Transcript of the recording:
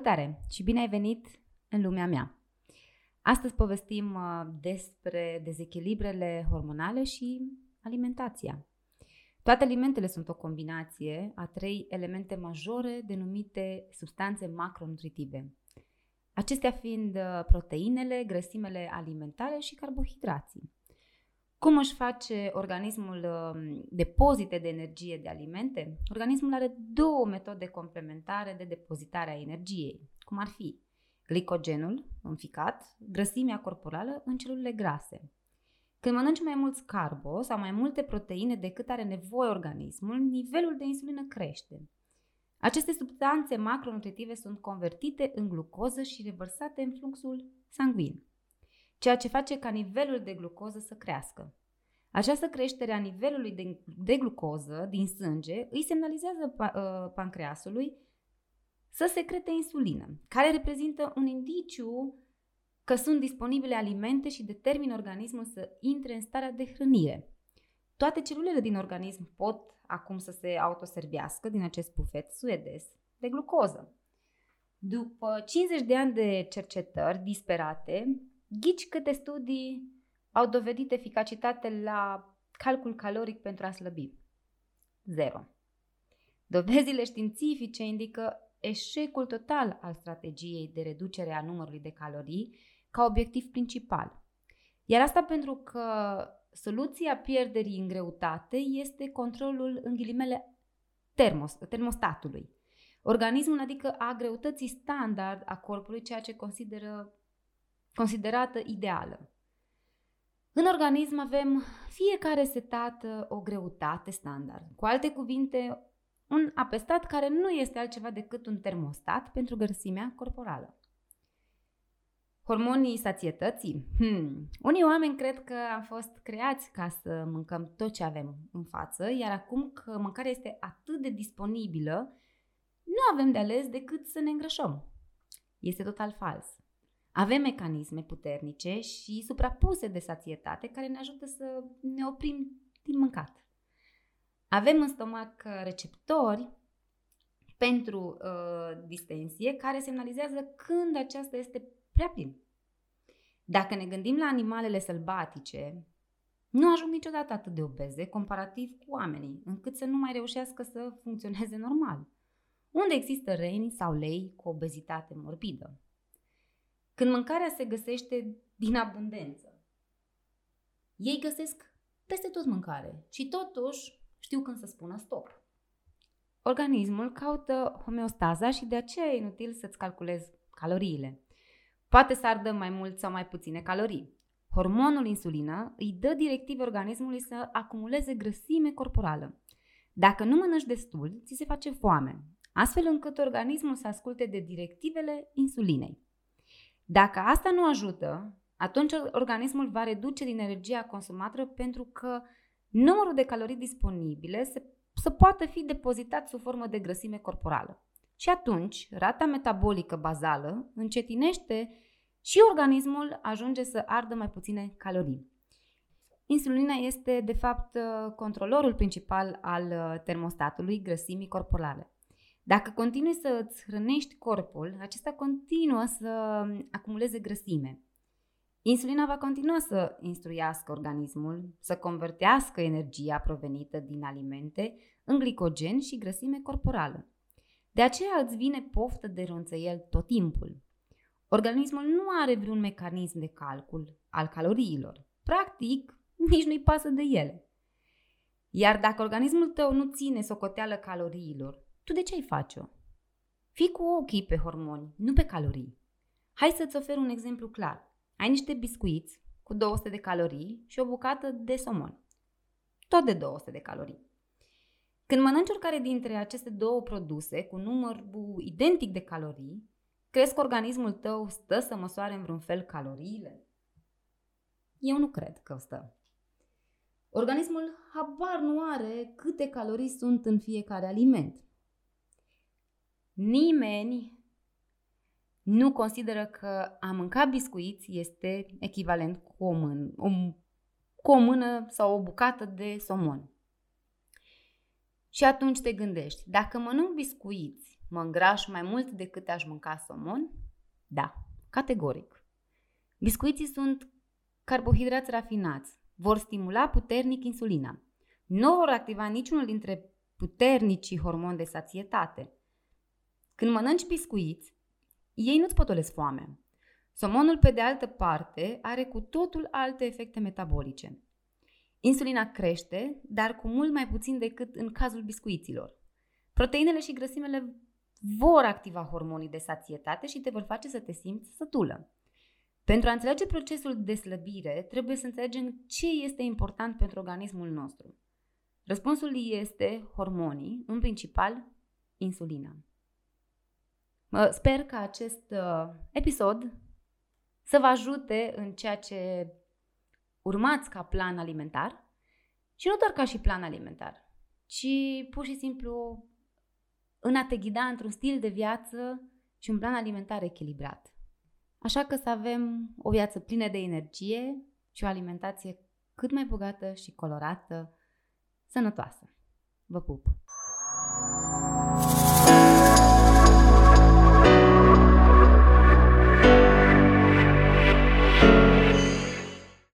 Salutare și bine ai venit în lumea mea! Astăzi povestim uh, despre dezechilibrele hormonale și alimentația. Toate alimentele sunt o combinație a trei elemente majore denumite substanțe macronutritive. Acestea fiind uh, proteinele, grăsimele alimentare și carbohidrații. Cum își face organismul um, depozite de energie de alimente? Organismul are două metode complementare de depozitare a energiei, cum ar fi glicogenul în ficat, grăsimea corporală în celulele grase. Când mănânci mai mulți carbo sau mai multe proteine decât are nevoie organismul, nivelul de insulină crește. Aceste substanțe macronutritive sunt convertite în glucoză și revărsate în fluxul sanguin ceea ce face ca nivelul de glucoză să crească. Această creștere a nivelului de, de glucoză din sânge îi semnalizează pa, uh, pancreasului să secrete insulină, care reprezintă un indiciu că sunt disponibile alimente și determină organismul să intre în starea de hrănire. Toate celulele din organism pot acum să se autoservească din acest bufet suedez de glucoză. După 50 de ani de cercetări disperate, Ghici câte studii au dovedit eficacitate la calcul caloric pentru a slăbi? Zero. Dovezile științifice indică eșecul total al strategiei de reducere a numărului de calorii ca obiectiv principal. Iar asta pentru că soluția pierderii în greutate este controlul în ghilimele termos, termostatului. Organismul adică a greutății standard a corpului, ceea ce consideră considerată ideală. În organism avem fiecare setată o greutate standard. Cu alte cuvinte, un apestat care nu este altceva decât un termostat pentru grăsimea corporală. Hormonii sațietății? Hmm. Unii oameni cred că am fost creați ca să mâncăm tot ce avem în față, iar acum că mâncarea este atât de disponibilă, nu avem de ales decât să ne îngrășăm. Este total fals. Avem mecanisme puternice și suprapuse de sațietate care ne ajută să ne oprim din mâncat. Avem în stomac receptori pentru uh, distensie care semnalizează când aceasta este prea plin. Dacă ne gândim la animalele sălbatice, nu ajung niciodată atât de obeze comparativ cu oamenii, încât să nu mai reușească să funcționeze normal. Unde există reni sau lei cu obezitate morbidă. Când mâncarea se găsește din abundență. Ei găsesc peste tot mâncare și totuși știu când să spună stop. Organismul caută homeostaza și de aceea e inutil să-ți calculezi caloriile. Poate să ardă mai mult sau mai puține calorii. Hormonul insulină îi dă directive organismului să acumuleze grăsime corporală. Dacă nu mănânci destul, ți se face foame, astfel încât organismul să asculte de directivele insulinei. Dacă asta nu ajută, atunci organismul va reduce din energia consumată pentru că numărul de calorii disponibile se, să poată fi depozitat sub formă de grăsime corporală. Și atunci, rata metabolică bazală încetinește și organismul ajunge să ardă mai puține calorii. Insulina este, de fapt, controlorul principal al termostatului grăsimii corporale. Dacă continui să îți hrănești corpul, acesta continuă să acumuleze grăsime. Insulina va continua să instruiască organismul, să convertească energia provenită din alimente în glicogen și grăsime corporală. De aceea îți vine poftă de ronțăiel tot timpul. Organismul nu are vreun mecanism de calcul al caloriilor. Practic, nici nu-i pasă de ele. Iar dacă organismul tău nu ține socoteală caloriilor, tu de ce ai face-o? Fii cu ochii pe hormoni, nu pe calorii. Hai să-ți ofer un exemplu clar. Ai niște biscuiți cu 200 de calorii și o bucată de somon. Tot de 200 de calorii. Când mănânci oricare dintre aceste două produse cu număr identic de calorii, crezi că organismul tău stă să măsoare în vreun fel caloriile? Eu nu cred că stă. Organismul habar nu are câte calorii sunt în fiecare aliment. Nimeni nu consideră că a mânca biscuiți este echivalent cu o mână, o, cu o mână sau o bucată de somon. Și atunci te gândești, dacă mănânc biscuiți Mă îngraș mai mult decât aș mânca somon? Da, categoric. Biscuiții sunt carbohidrați rafinați, vor stimula puternic insulina. Nu vor activa niciunul dintre puternicii hormoni de sațietate. Când mănânci biscuiți, ei nu-ți potolesc foamea. Somonul, pe de altă parte, are cu totul alte efecte metabolice. Insulina crește, dar cu mult mai puțin decât în cazul biscuiților. Proteinele și grăsimele vor activa hormonii de sațietate și te vor face să te simți sătulă. Pentru a înțelege procesul de slăbire, trebuie să înțelegem ce este important pentru organismul nostru. Răspunsul este hormonii, în principal insulina. Sper că acest uh, episod să vă ajute în ceea ce urmați ca plan alimentar și nu doar ca și plan alimentar, ci pur și simplu în a te ghida într-un stil de viață și un plan alimentar echilibrat. Așa că să avem o viață plină de energie și o alimentație cât mai bogată și colorată, sănătoasă. Vă pup!